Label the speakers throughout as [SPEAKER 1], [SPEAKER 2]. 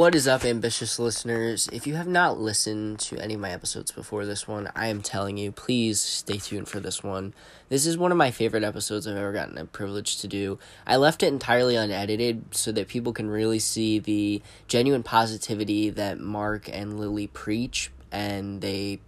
[SPEAKER 1] What is up, ambitious listeners? If you have not listened to any of my episodes before this one, I am telling you, please stay tuned for this one. This is one of my favorite episodes I've ever gotten a privilege to do. I left it entirely unedited so that people can really see the genuine positivity that Mark and Lily preach, and they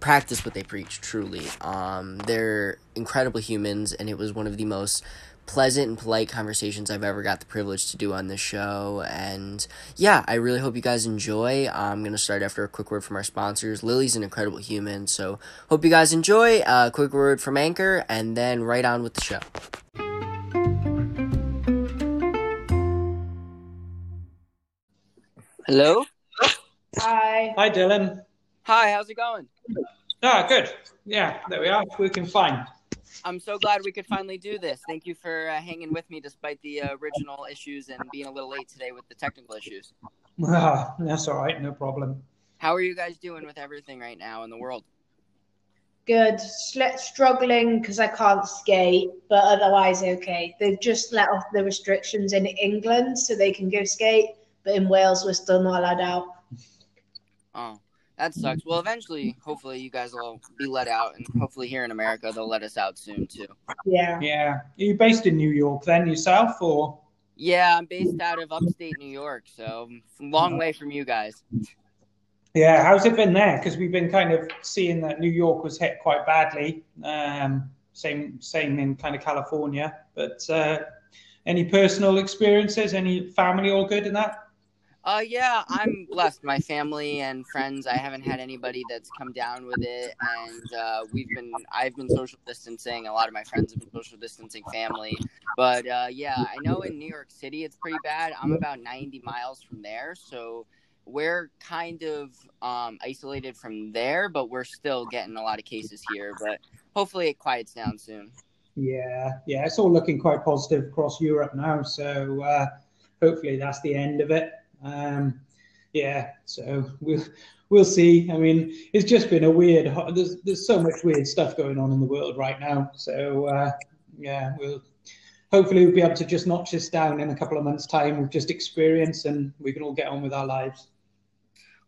[SPEAKER 1] practice what they preach truly. Um, they're incredible humans, and it was one of the most pleasant and polite conversations I've ever got the privilege to do on this show. And yeah, I really hope you guys enjoy. I'm going to start after a quick word from our sponsors. Lily's an incredible human, so hope you guys enjoy. A uh, quick word from Anchor, and then right on with the show. Hello?
[SPEAKER 2] Hi.
[SPEAKER 3] Hi, Dylan.
[SPEAKER 1] Hi, how's it going?
[SPEAKER 3] Ah, good. Yeah, there we are. We can find.
[SPEAKER 1] I'm so glad we could finally do this. Thank you for uh, hanging with me despite the uh, original issues and being a little late today with the technical issues.
[SPEAKER 3] Ah, that's all right. No problem.
[SPEAKER 1] How are you guys doing with everything right now in the world?
[SPEAKER 2] Good. Sl- struggling because I can't skate, but otherwise okay. They've just let off the restrictions in England so they can go skate, but in Wales we're still not allowed out.
[SPEAKER 1] Oh, that sucks. Well, eventually, hopefully, you guys will be let out, and hopefully, here in America, they'll let us out soon too.
[SPEAKER 2] Yeah.
[SPEAKER 3] Yeah. Are you based in New York then yourself, or?
[SPEAKER 1] Yeah, I'm based out of upstate New York, so long way from you guys.
[SPEAKER 3] Yeah. How's it been there? Because we've been kind of seeing that New York was hit quite badly. Um, same, same in kind of California. But uh, any personal experiences? Any family all good in that?
[SPEAKER 1] Uh, yeah, I'm blessed. My family and friends, I haven't had anybody that's come down with it, and uh, we've been, I've been social distancing. A lot of my friends have been social distancing family, but uh, yeah, I know in New York City it's pretty bad. I'm about 90 miles from there, so we're kind of um, isolated from there, but we're still getting a lot of cases here. But hopefully, it quiets down soon.
[SPEAKER 3] Yeah, yeah, it's all looking quite positive across Europe now. So uh, hopefully that's the end of it. Um, yeah, so we'll we'll see. I mean, it's just been a weird. There's there's so much weird stuff going on in the world right now. So uh, yeah, we'll hopefully we'll be able to just notch this down in a couple of months' time with just experience, and we can all get on with our lives.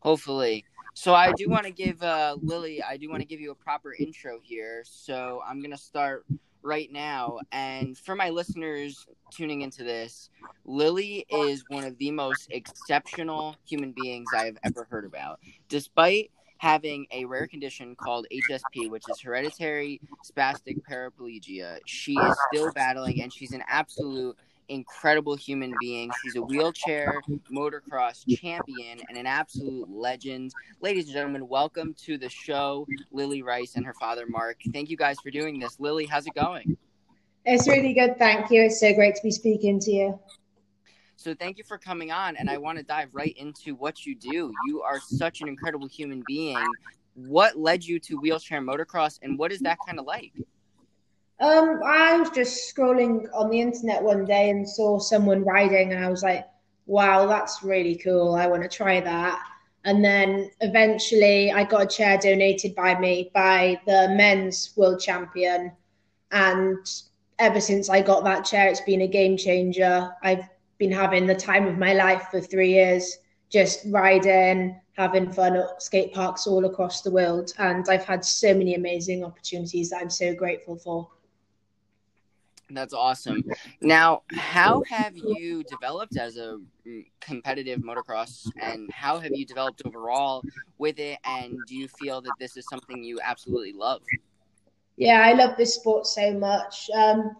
[SPEAKER 1] Hopefully. So I do want to give uh, Lily. I do want to give you a proper intro here. So I'm gonna start right now. And for my listeners tuning into this, Lily is one of the most exceptional human beings I've ever heard about. Despite having a rare condition called HSP, which is hereditary spastic paraplegia, she is still battling and she's an absolute incredible human being. She's a wheelchair motocross champion and an absolute legend. Ladies and gentlemen, welcome to the show, Lily Rice and her father, Mark. Thank you guys for doing this. Lily, how's it going?
[SPEAKER 2] It's really good. Thank you. It's so great to be speaking to you.
[SPEAKER 1] So thank you for coming on, and I want to dive right into what you do. You are such an incredible human being. What led you to wheelchair motocross, and what is that kind of like?
[SPEAKER 2] Um, I was just scrolling on the internet one day and saw someone riding, and I was like, "Wow, that's really cool! I want to try that." And then eventually, I got a chair donated by me by the men's world champion, and ever since I got that chair, it's been a game changer. I've been having the time of my life for three years, just riding, having fun at skate parks all across the world. And I've had so many amazing opportunities that I'm so grateful for.
[SPEAKER 1] That's awesome. Now, how have you developed as a competitive motocross and how have you developed overall with it? And do you feel that this is something you absolutely love?
[SPEAKER 2] Yeah, I love this sport so much. Um,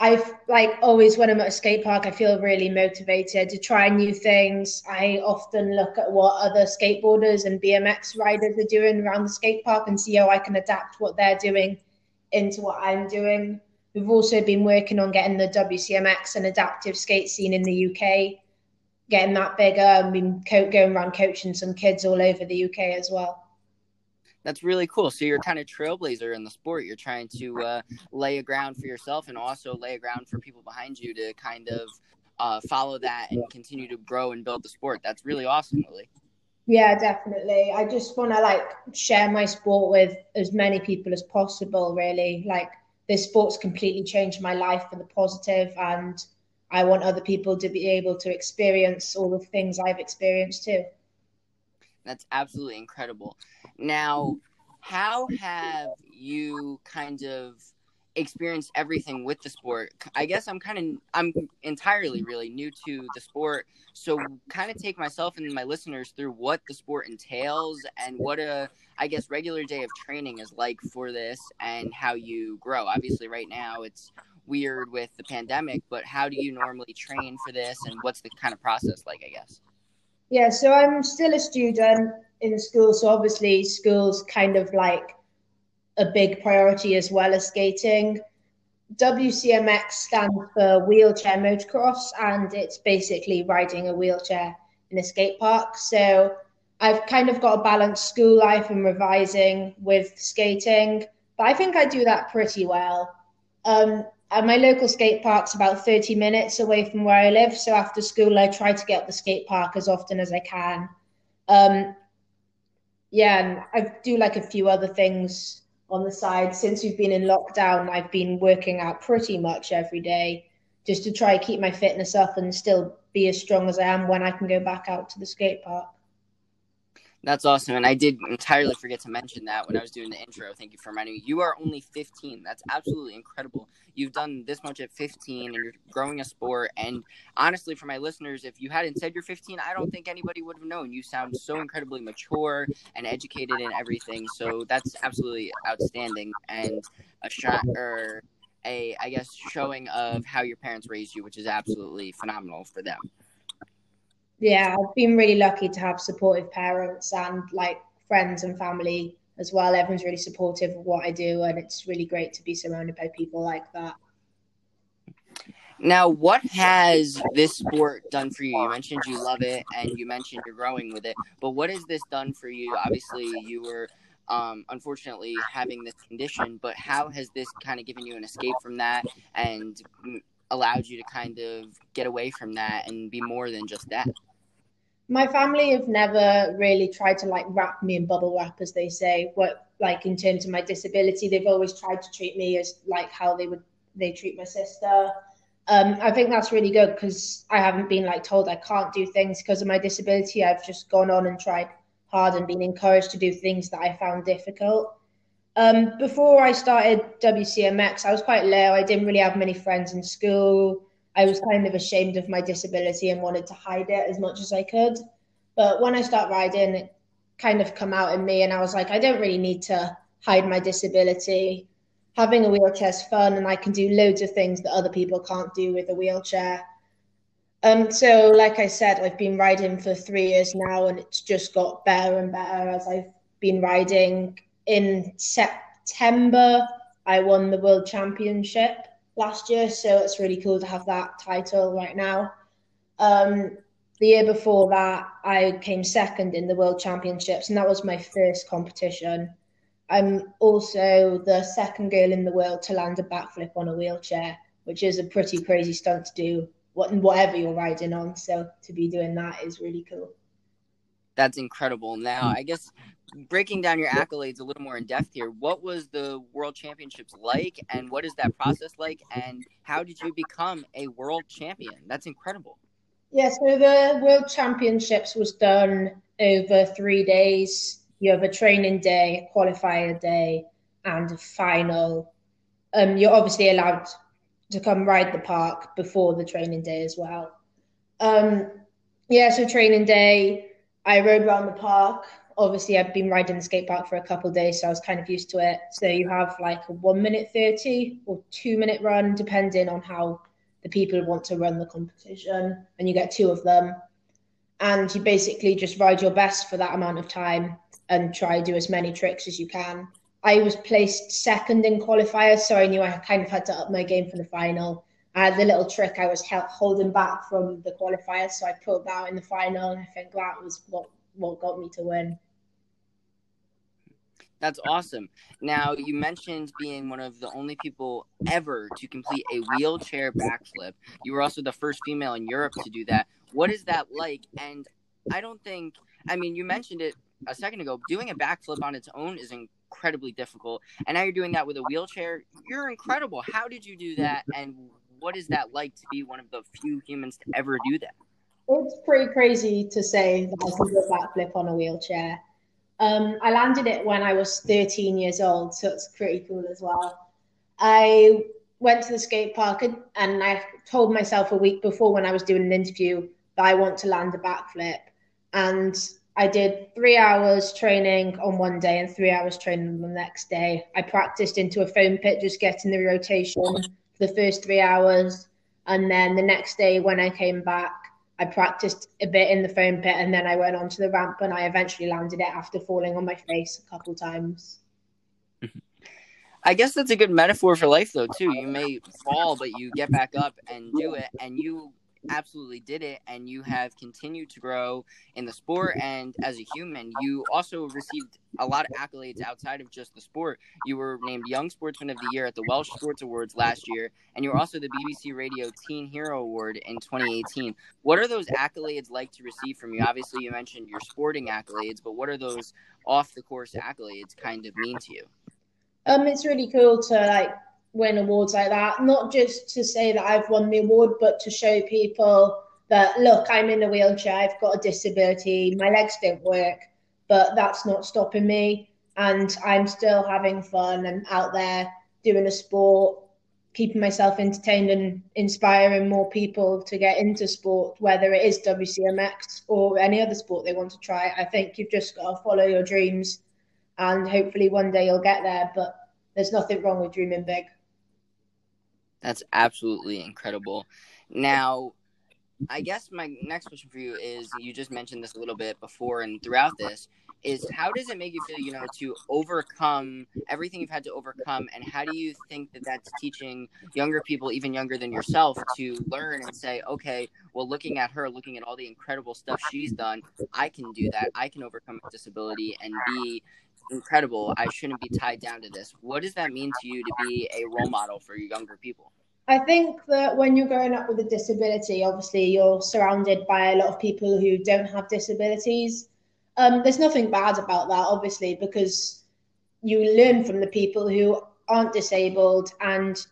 [SPEAKER 2] I've like always when I'm at a skate park, I feel really motivated to try new things. I often look at what other skateboarders and BMX riders are doing around the skate park and see how I can adapt what they're doing into what I'm doing. We've also been working on getting the WCMX and adaptive skate scene in the UK, getting that bigger, and been co- going around coaching some kids all over the UK as well
[SPEAKER 1] that's really cool. So you're kind of trailblazer in the sport. You're trying to uh, lay a ground for yourself and also lay a ground for people behind you to kind of uh, follow that and continue to grow and build the sport. That's really awesome, Lily.
[SPEAKER 2] Yeah, definitely. I just want to like share my sport with as many people as possible. Really, like this sport's completely changed my life for the positive, and I want other people to be able to experience all the things I've experienced too.
[SPEAKER 1] That's absolutely incredible. Now, how have you kind of experienced everything with the sport? I guess I'm kind of I'm entirely really new to the sport, so kind of take myself and my listeners through what the sport entails and what a I guess regular day of training is like for this and how you grow. Obviously, right now it's weird with the pandemic, but how do you normally train for this and what's the kind of process like, I guess?
[SPEAKER 2] Yeah, so I'm still a student in school, so obviously school's kind of like a big priority as well as skating. WCMX stands for wheelchair motocross, and it's basically riding a wheelchair in a skate park. So I've kind of got a balanced school life and revising with skating, but I think I do that pretty well. Um, and my local skate park's about 30 minutes away from where I live. So after school, I try to get up the skate park as often as I can. Um, yeah, and I do like a few other things on the side. Since we've been in lockdown, I've been working out pretty much every day just to try to keep my fitness up and still be as strong as I am when I can go back out to the skate park.
[SPEAKER 1] That's awesome. And I did entirely forget to mention that when I was doing the intro. Thank you for reminding me. You are only 15. That's absolutely incredible. You've done this much at 15 and you're growing a sport. And honestly, for my listeners, if you hadn't said you're 15, I don't think anybody would have known. You sound so incredibly mature and educated in everything. So that's absolutely outstanding and a shot or a, I guess, showing of how your parents raised you, which is absolutely phenomenal for them
[SPEAKER 2] yeah, I've been really lucky to have supportive parents and like friends and family as well. Everyone's really supportive of what I do, and it's really great to be surrounded by people like that.
[SPEAKER 1] Now, what has this sport done for you? You mentioned you love it and you mentioned you're growing with it, but what has this done for you? Obviously, you were um, unfortunately having this condition, but how has this kind of given you an escape from that and allowed you to kind of get away from that and be more than just that?
[SPEAKER 2] My family have never really tried to like wrap me in bubble wrap, as they say. What like in terms of my disability, they've always tried to treat me as like how they would they treat my sister. Um, I think that's really good because I haven't been like told I can't do things because of my disability. I've just gone on and tried hard and been encouraged to do things that I found difficult. Um, before I started WCMX, I was quite low. I didn't really have many friends in school. I was kind of ashamed of my disability and wanted to hide it as much as I could. But when I start riding, it kind of come out in me, and I was like, I don't really need to hide my disability. Having a wheelchair is fun, and I can do loads of things that other people can't do with a wheelchair. Um, so, like I said, I've been riding for three years now, and it's just got better and better as I've been riding in September, I won the World Championship last year, so it's really cool to have that title right now. Um, the year before that, I came second in the World Championships, and that was my first competition. I'm also the second girl in the world to land a backflip on a wheelchair, which is a pretty crazy stunt to do, whatever you're riding on. So to be doing that is really cool.
[SPEAKER 1] That's incredible. Now, I guess breaking down your accolades a little more in depth here, what was the World Championships like, and what is that process like, and how did you become a world champion? That's incredible.
[SPEAKER 2] Yeah, so the World Championships was done over three days. You have a training day, a qualifier day, and a final. Um, you're obviously allowed to come ride the park before the training day as well. Um, yeah, so training day, I rode around the park obviously I've been riding the skate park for a couple days, so I was kind of used to it. So you have like a one minute thirty or two minute run, depending on how the people want to run the competition, and you get two of them. And you basically just ride your best for that amount of time and try do as many tricks as you can. I was placed second in qualifiers, so I knew I kind of had to up my game for the final. I had the little trick I was holding back from the qualifiers, so I pulled that in the final, and I think that was what what got me to win.
[SPEAKER 1] That's awesome. Now, you mentioned being one of the only people ever to complete a wheelchair backflip. You were also the first female in Europe to do that. What is that like? And I don't think, I mean, you mentioned it a second ago, doing a backflip on its own is incredibly difficult. And now you're doing that with a wheelchair. You're incredible. How did you do that? And what is that like to be one of the few humans to ever do that?
[SPEAKER 2] It's pretty crazy to say that I can do a backflip on a wheelchair. Um, I landed it when I was 13 years old, so it's pretty cool as well. I went to the skate park and, and I told myself a week before when I was doing an interview that I want to land a backflip. And I did three hours training on one day and three hours training on the next day. I practiced into a foam pit, just getting the rotation for the first three hours. And then the next day, when I came back, I practiced a bit in the foam pit and then I went onto the ramp and I eventually landed it after falling on my face a couple times.
[SPEAKER 1] I guess that's a good metaphor for life, though, too. You may fall, but you get back up and do it, and you absolutely did it and you have continued to grow in the sport. And as a human you also received a lot of accolades outside of just the sport. You were named young sportsman of the year at the welsh sports awards last year and you were also the bbc radio teen hero award in 2018 what are those accolades like to receive from you? Obviously you mentioned your sporting accolades but what are those off the course accolades kind of mean to you?
[SPEAKER 2] Um it's really cool to like win awards like that. Not just to say that I've won the award, but to show people that look, I'm in a wheelchair, I've got a disability, my legs don't work, but that's not stopping me. And I'm still having fun and out there doing a sport, keeping myself entertained and inspiring more people to get into sport, whether it is WCMX or any other sport they want to try. I think you've just got to follow your dreams and hopefully one day you'll get there. But there's nothing wrong with dreaming big.
[SPEAKER 1] That's absolutely incredible. Now, I guess my next question for you is you just mentioned this a little bit before and throughout this is how does it make you feel, you know, to overcome everything you've had to overcome and how do you think that that's teaching younger people even younger than yourself to learn and say, okay, well looking at her, looking at all the incredible stuff she's done, I can do that. I can overcome a disability and be incredible. I shouldn't be tied down to this. What does that mean to you to be a role model for younger people?
[SPEAKER 2] I think that when you're growing up with a disability, obviously you're surrounded by a lot of people who don't have disabilities. Um, there's nothing bad about that, obviously, because you learn from the people who aren't disabled and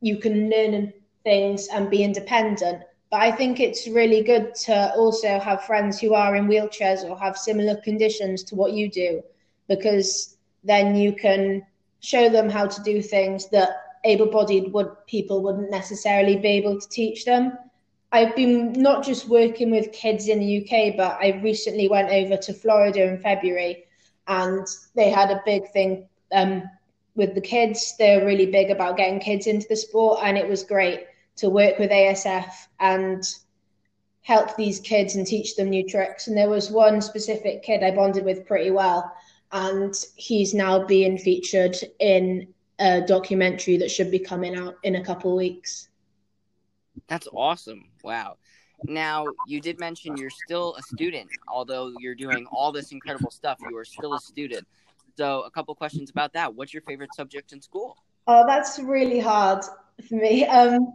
[SPEAKER 2] you can learn things and be independent. But I think it's really good to also have friends who are in wheelchairs or have similar conditions to what you do because then you can show them how to do things that able-bodied would people wouldn't necessarily be able to teach them. I've been not just working with kids in the UK, but I recently went over to Florida in February, and they had a big thing um, with the kids. They're really big about getting kids into the sport, and it was great to work with ASF and help these kids and teach them new tricks. And there was one specific kid I bonded with pretty well, and he's now being featured in a documentary that should be coming out in a couple weeks.
[SPEAKER 1] That's awesome. Wow. Now, you did mention you're still a student, although you're doing all this incredible stuff. You are still a student. So, a couple questions about that. What's your favorite subject in school?
[SPEAKER 2] Oh, that's really hard for me. Um,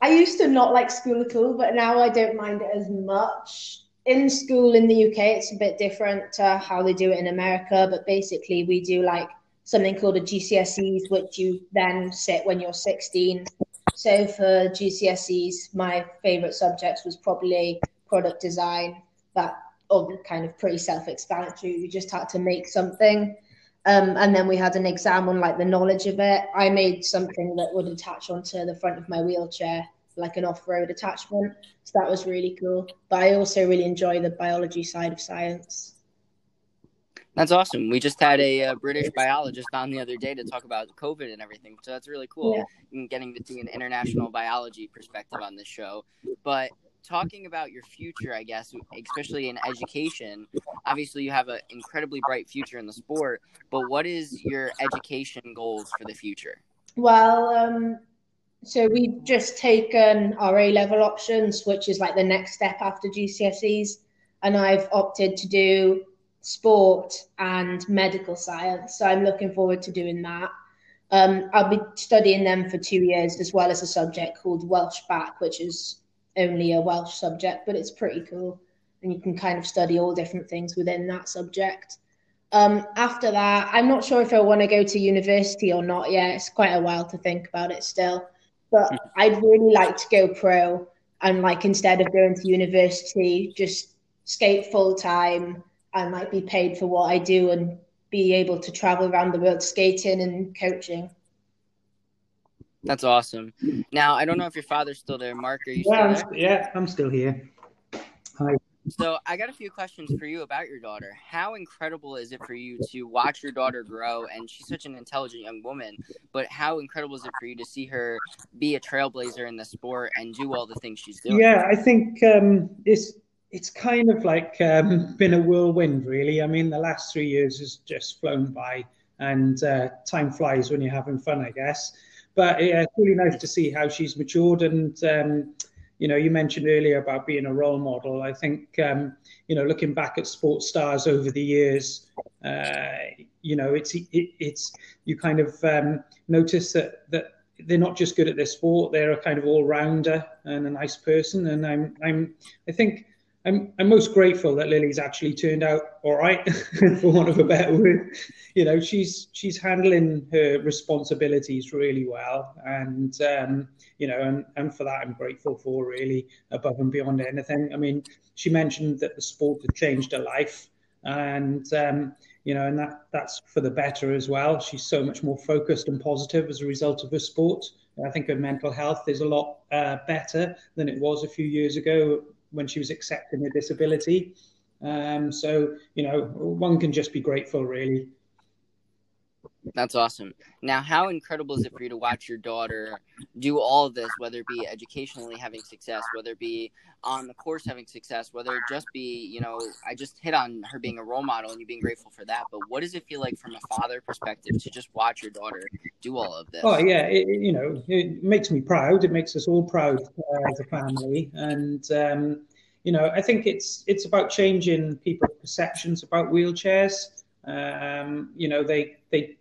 [SPEAKER 2] I used to not like school at all, but now I don't mind it as much in school in the UK, it's a bit different to how they do it in America. But basically, we do like something called a GCSEs, which you then sit when you're 16. So for GCSEs, my favorite subjects was probably product design. That kind of pretty self-explanatory. We just had to make something. Um, and then we had an exam on like the knowledge of it. I made something that would attach onto the front of my wheelchair like an off-road attachment. So that was really cool. But I also really enjoy the biology side of science.
[SPEAKER 1] That's awesome. We just had a, uh, British biologist on the other day to talk about COVID and everything. So that's really cool. Yeah. Getting to see an international biology perspective on this show. But talking about your future, I guess, especially in education, obviously you have an incredibly bright future in the sport. But what is your education goals for the future?
[SPEAKER 2] Well, um, so we've just taken our A level options, which is like the next step after GCSEs, and I've opted to do sport and medical science. So I'm looking forward to doing that. Um, I'll be studying them for two years, as well as a subject called Welsh Bacc, which is only a Welsh subject, but it's pretty cool. And you can kind of study all different things within that subject. Um, after that, I'm not sure if I want to go to university or not yet. It's quite a while to think about it still but mm. I'd really like to go pro and like instead of going to university, just skate full time and like be paid for what I do and be able to travel around the world skating and coaching.
[SPEAKER 1] That's awesome. Now I don't know if your father's still there. Mark, are you
[SPEAKER 3] yeah,
[SPEAKER 1] still
[SPEAKER 3] I'm, yeah, I'm still here.
[SPEAKER 1] So I got a few questions for you about your daughter. How incredible is it for you to watch your daughter grow? And she's such an intelligent young woman, but how incredible is it for you to see her be a trailblazer in the sport and do all the things she's doing?
[SPEAKER 3] Yeah, I think um, it's it's kind of like um, been a whirlwind, really. I mean, the last three years has just flown by, and uh, time flies when you're having fun, I guess. But yeah, it's really nice to see how she's matured and. Um, you know, you mentioned earlier about being a role model. I think, um, you know, looking back at sports stars over the years, uh, you know, it's it, it's you kind of um, notice that that they're not just good at their sport; they're a kind of all rounder and a nice person. And I'm I'm I think I'm I'm most grateful that Lily's actually turned out all right, for want of a better word. You know, she's she's handling her responsibilities really well, and um, you know, and and for that I'm grateful for really above and beyond anything. I mean, she mentioned that the sport had changed her life, and um, you know, and that that's for the better as well. She's so much more focused and positive as a result of her sport. I think her mental health is a lot uh, better than it was a few years ago when she was accepting her disability. Um, so, you know, one can just be grateful, really.
[SPEAKER 1] That's awesome. Now, how incredible is it for you to watch your daughter do all of this, whether it be educationally having success, whether it be on the course having success, whether it just be, you know, I just hit on her being a role model and you being grateful for that. But what does it feel like from a father perspective to just watch your daughter do all of this?
[SPEAKER 3] Oh, yeah. It, you know, it makes me proud. It makes us all proud uh, as a family. And, um, you know, I think it's it's about changing people's perceptions about wheelchairs. Um, you know, they they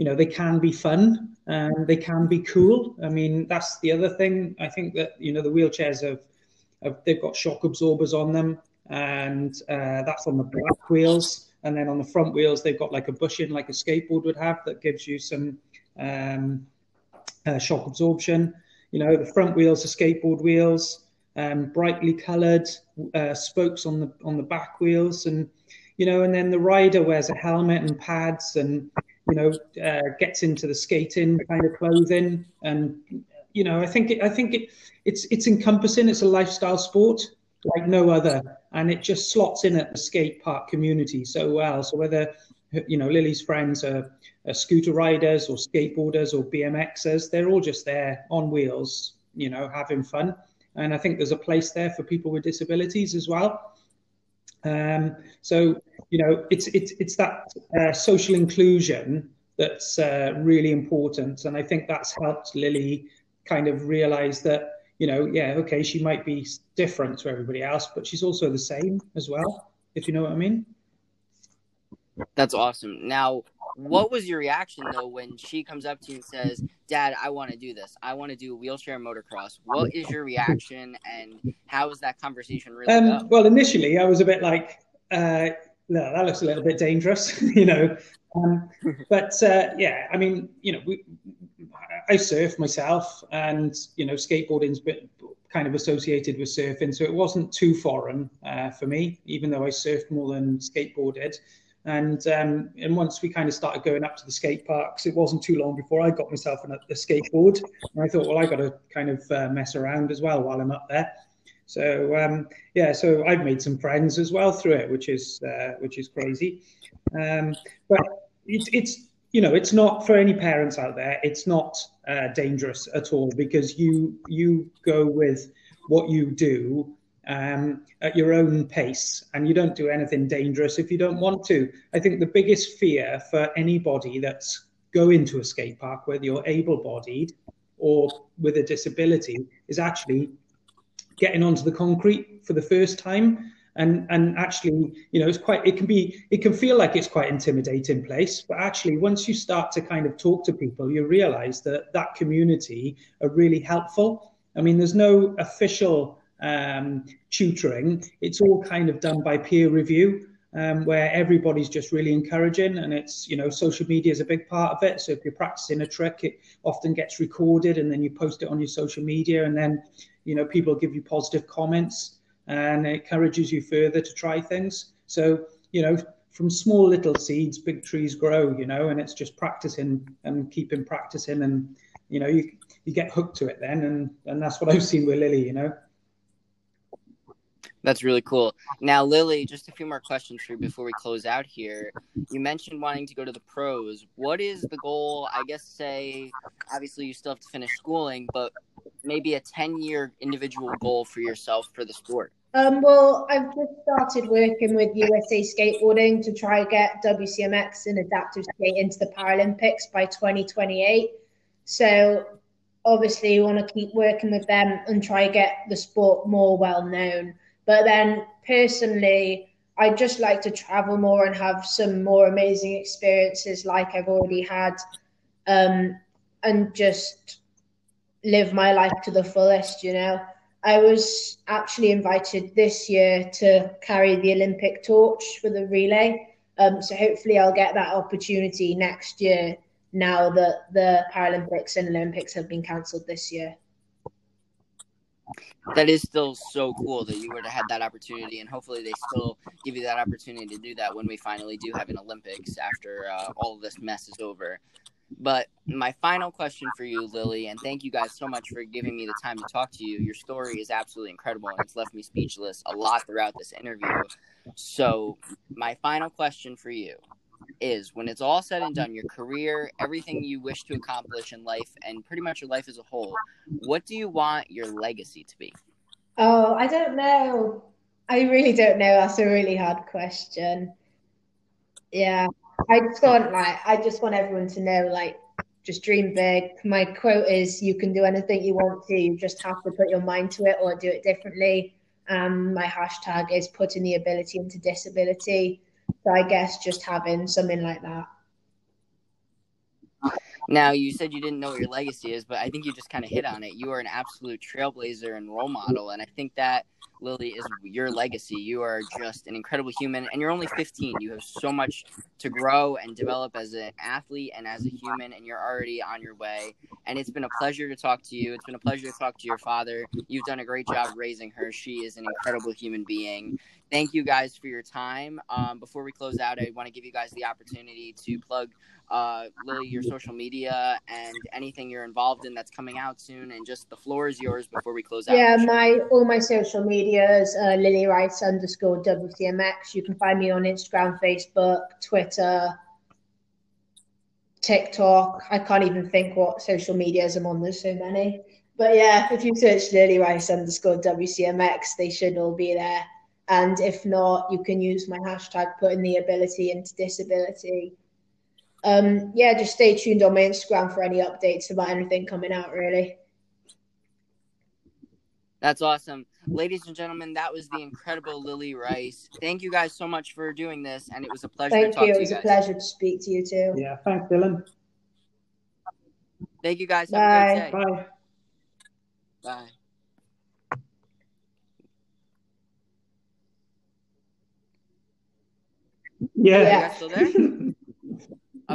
[SPEAKER 3] you know they can be fun and they can be cool. I mean, that's the other thing. I think that you know the wheelchairs have, have they've got shock absorbers on them, and uh, that's on the back wheels. And then on the front wheels, they've got like a bushing, like a skateboard would have, that gives you some um, uh, shock absorption. You know, the front wheels are skateboard wheels um, brightly coloured uh, spokes on the on the back wheels, and you know, and then the rider wears a helmet and pads, and you know, uh, gets into the skating kind of clothing, and you know, I think it, I think it, it's it's encompassing. It's a lifestyle sport like no other, and it just slots in at the skate park community so well. So whether you know Lily's friends are, are scooter riders or skateboarders or BMXers, they're all just there on wheels, you know, having fun and I think there's a place there for people with disabilities as well. Um, so you know, it's it's it's that uh, social inclusion that's uh, really important, and I think that's helped Lily kind of realize that you know, yeah, okay, she might be different to everybody else, but she's also the same as well, if you know what I mean.
[SPEAKER 1] That's awesome. Now, what was your reaction though when she comes up to you and says, "Dad, I want to do this. I want to do wheelchair motocross." What is your reaction, and how was that conversation really?
[SPEAKER 3] Um, well, initially, I was a bit like, uh, "No, that looks a little bit dangerous," you know. Um, but uh, yeah, I mean, you know, we, I surf myself, and you know, skateboarding's bit kind of associated with surfing, so it wasn't too foreign uh, for me, even though I surfed more than skateboarded. And um, and once we kind of started going up to the skate parks, it wasn't too long before I got myself on a, skateboard. And I thought, well, I got to kind of uh, mess around as well while I'm up there. So um, yeah, so I've made some friends as well through it, which is uh, which is crazy. Um, but it's it's you know it's not for any parents out there. It's not uh, dangerous at all because you you go with what you do um, at your own pace and you don't do anything dangerous if you don't want to. I think the biggest fear for anybody that's going to a skate park, whether you're able bodied or with a disability, is actually getting onto the concrete for the first time. And, and actually, you know, it's quite, it can be, it can feel like it's quite intimidating place, but actually once you start to kind of talk to people, you realize that that community are really helpful. I mean, there's no official um, tutoring. It's all kind of done by peer review. um, where everybody's just really encouraging, and it's you know social media is a big part of it. So if you're practicing a trick, it often gets recorded, and then you post it on your social media, and then you know people give you positive comments, and it encourages you further to try things. So you know from small little seeds, big trees grow. You know, and it's just practicing and keeping practicing, and you know you you get hooked to it then, and and that's what I've seen with Lily. You know.
[SPEAKER 1] That's really cool. Now, Lily, just a few more questions for you before we close out here. You mentioned wanting to go to the pros. What is the goal? I guess, say, obviously, you still have to finish schooling, but maybe a 10 year individual goal for yourself for the sport?
[SPEAKER 2] Um, well, I've just started working with USA Skateboarding to try get WCMX and adaptive skate into the Paralympics by 2028. So, obviously, we want to keep working with them and try to get the sport more well known. But then personally, I'd just like to travel more and have some more amazing experiences like I've already had um, and just live my life to the fullest, you know. I was actually invited this year to carry the Olympic torch for the relay. Um, so hopefully I'll get that opportunity next year now that the Paralympics and Olympics have been cancelled this year
[SPEAKER 1] that is still so cool that you would have had that opportunity, and hopefully they still give you that opportunity to do that when we finally do have an Olympics after uh, all this mess is over. But my final question for you, Lily, and thank you guys so much for giving me the time to talk to you. Your story is absolutely incredible, and it's left me speechless a lot throughout this interview. So, my final question for you is when it's all said and done, your career, everything you wish to accomplish in life, and pretty much your life as a whole, what do you want your legacy to be?
[SPEAKER 2] Oh, I don't know. I really don't know. That's a really hard question. Yeah, I just want like I just want everyone to know like just dream big. My quote is you can do anything you want to, you just have to put your mind to it or do it differently. Um, my hashtag is putting the ability into disability. So I guess just having something like that.
[SPEAKER 1] Now, you said you didn't know what your legacy is, but I think you just kind of hit on it. You are an absolute trailblazer and role model. And I think that, Lily, is your legacy. You are just an incredible human, and you're only 15. You have so much to grow and develop as an athlete and as a human, and you're already on your way. And it's been a pleasure to talk to you. It's been a pleasure to talk to your father. You've done a great job raising her. She is an incredible human being thank you guys for your time. Um, before we close out, I want to give you guys the opportunity to plug uh, Lily your social media and anything you're involved in that's coming out soon. And just the floor is yours before we close out.
[SPEAKER 2] Yeah, my all my social medias, uh, Lily Rice underscore WCMX. You can find me on Instagram, Facebook, Twitter. TikTok. I can't even think what social medias I'm on. There's so many. But yeah, if you search Lily Rice underscore WCMX, they should all be there. And if not, you can use my hashtag putting the ability into disability. Um, yeah, just stay tuned on my Instagram for any updates about anything coming out, really.
[SPEAKER 1] That's awesome. Ladies and gentlemen, that was the incredible Lily Rice. Thank you guys so much for doing this, and it was a pleasure
[SPEAKER 2] Thank
[SPEAKER 1] to talk
[SPEAKER 2] you.
[SPEAKER 1] to
[SPEAKER 2] It was
[SPEAKER 1] you
[SPEAKER 2] a pleasure to speak to you too.
[SPEAKER 3] Yeah, thanks, Dylan.
[SPEAKER 1] Thank you guys. Have a
[SPEAKER 2] Bye.
[SPEAKER 1] great day.
[SPEAKER 3] Bye.
[SPEAKER 1] Bye.
[SPEAKER 3] Yeah.
[SPEAKER 2] Yeah.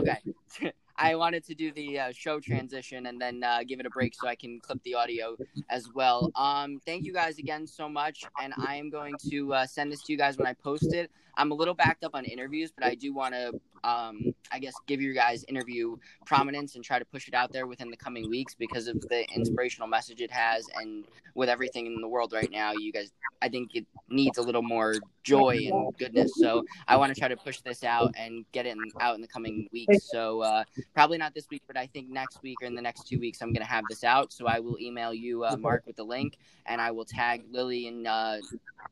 [SPEAKER 1] guys still there? Okay. I wanted to do the uh, show transition and then uh, give it a break so I can clip the audio as well. Um, thank you guys again so much, and I am going to uh, send this to you guys when I post it. I'm a little backed up on interviews, but I do want to, um, I guess, give you guys interview prominence and try to push it out there within the coming weeks because of the inspirational message it has, and with everything in the world right now, you guys, I think it needs a little more joy and goodness. So I want to try to push this out and get it in, out in the coming weeks. So uh, probably not this week, but I think next week or in the next two weeks, I'm going to have this out. So I will email you, uh, Mark, with the link, and I will tag Lily in uh,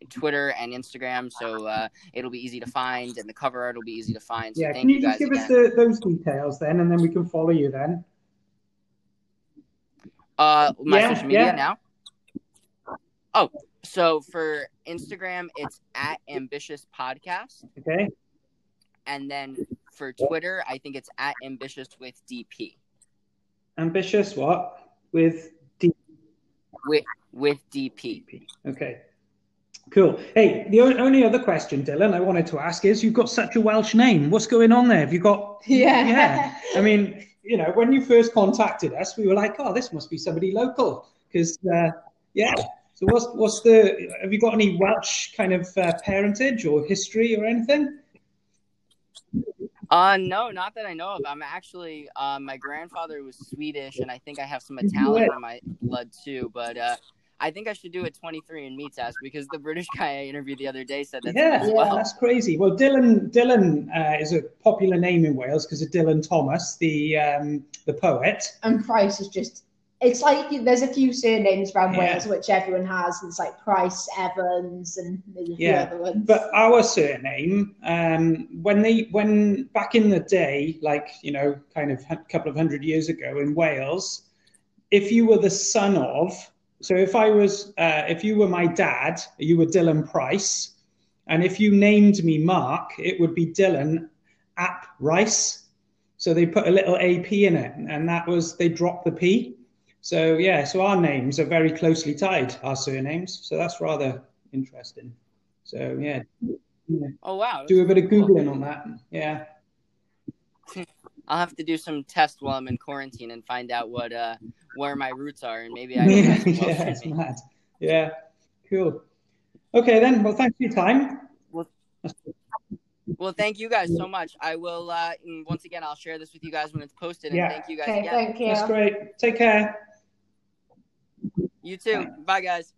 [SPEAKER 1] Twitter and Instagram. So uh, it'll be easy to find, and the cover art will be easy to find. So
[SPEAKER 3] Yeah,
[SPEAKER 1] thank
[SPEAKER 3] can you
[SPEAKER 1] you
[SPEAKER 3] just
[SPEAKER 1] guys
[SPEAKER 3] give
[SPEAKER 1] again.
[SPEAKER 3] us the, those details then, and then we can follow you then?
[SPEAKER 1] Uh, my
[SPEAKER 3] Yeah,
[SPEAKER 1] social media
[SPEAKER 3] yeah.
[SPEAKER 1] now. Oh, so for Instagram, it's at ambitious podcast,
[SPEAKER 3] Okay.
[SPEAKER 1] and then for Twitter, I think it's at ambitious with DP
[SPEAKER 3] Ambitious, what? With D.
[SPEAKER 1] with with DP.
[SPEAKER 3] Okay. Cool. Hey, the only other question, Dylan, I wanted to ask is you've got such a Welsh name. What's going on there? Have you got.
[SPEAKER 2] Yeah.
[SPEAKER 3] Yeah. I mean, you know, when you first contacted us, we were like, oh, this must be somebody local. Because, uh, yeah. So what's what's the? Have you got any Welsh kind of uh, parentage or history or anything?
[SPEAKER 4] Uh, no, not that I know of. I'm actually, uh, my grandfather was Swedish, and I think I have some Italian in my blood too. But uh, I think I should do a 23andMe test because the British guy I interviewed the other day said that.
[SPEAKER 3] Yeah, well. that's crazy. Well, Dylan Dylan uh, is a popular name in Wales because of Dylan Thomas, the um, the poet.
[SPEAKER 2] And Price is just it's like there's a few surnames around yeah. Wales which everyone has. It's like Price, Evans, and there's a yeah. other ones.
[SPEAKER 3] But our surname, um, when they when back in the day, like you know, kind of a couple of hundred years ago in Wales, if you were the son of, so if I was, uh, if you were my dad, you were Dylan Price, and if you named me Mark, it would be Dylan App Rice. So they put a little AP in it, and that was they dropped the P. So yeah, so our names are very closely tied, our surnames. So that's rather interesting. So yeah.
[SPEAKER 4] yeah. Oh wow.
[SPEAKER 3] Do a bit of googling on that. Yeah.
[SPEAKER 4] I'll have to do some tests while I'm in quarantine and find out what uh where my roots are and maybe I
[SPEAKER 3] yeah, yeah, it's mad. Yeah. Cool. Okay then. Well thanks for your time.
[SPEAKER 4] Well, well, thank you guys so much. I will uh once again I'll share this with you guys when it's posted and yeah. thank you guys okay, again.
[SPEAKER 2] Thank you.
[SPEAKER 3] That's great. Take care.
[SPEAKER 4] You too. Bye, guys.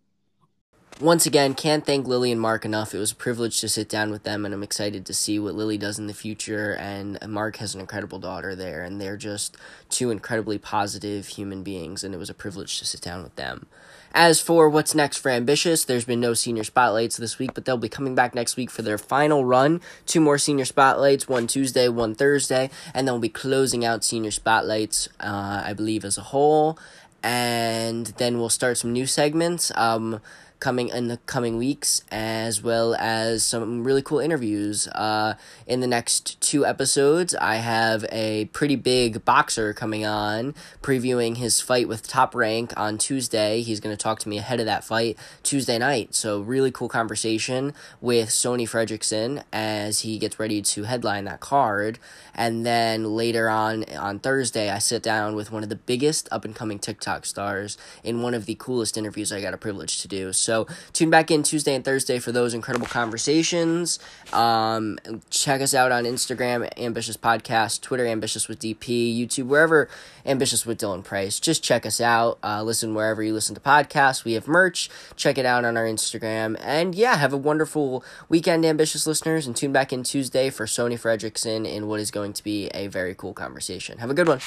[SPEAKER 4] Once again, can't thank Lily and Mark enough. It was a privilege to sit down with them, and I'm excited to see what Lily does in the future. And Mark has an incredible daughter there, and they're just two incredibly positive human beings, and it was a privilege to sit down with them. As for what's next for Ambitious, there's been no senior spotlights this week, but they'll be coming back next week for their final run. Two more senior spotlights, one Tuesday, one Thursday, and they'll be closing out senior spotlights, uh, I believe, as a whole and then we'll start some new segments. Um, coming in the coming weeks, as well as some really cool interviews. Uh, in the next two episodes, I have a pretty big boxer coming on, previewing his fight with Top Rank on Tuesday. He's going to talk to me ahead of that fight Tuesday night. So, really cool conversation with Sonny Fredrickson as he gets ready to headline that card. And then later on on Thursday, I sit down with one of the biggest up and coming TikTok stars in one of the coolest interviews I got a privilege to do. So tune back in Tuesday and Thursday for those incredible conversations. Um, check us out on Instagram, Ambitious Podcast, Twitter, Ambitious with DP, YouTube, wherever Ambitious with Dylan Price. Just check us out. Uh, listen wherever you listen to podcasts. We have merch. Check it out on our Instagram. And yeah, have a wonderful weekend, Ambitious listeners, and tune back in Tuesday for Sonny Fredrickson in what is going to be a very cool conversation. Have a good one.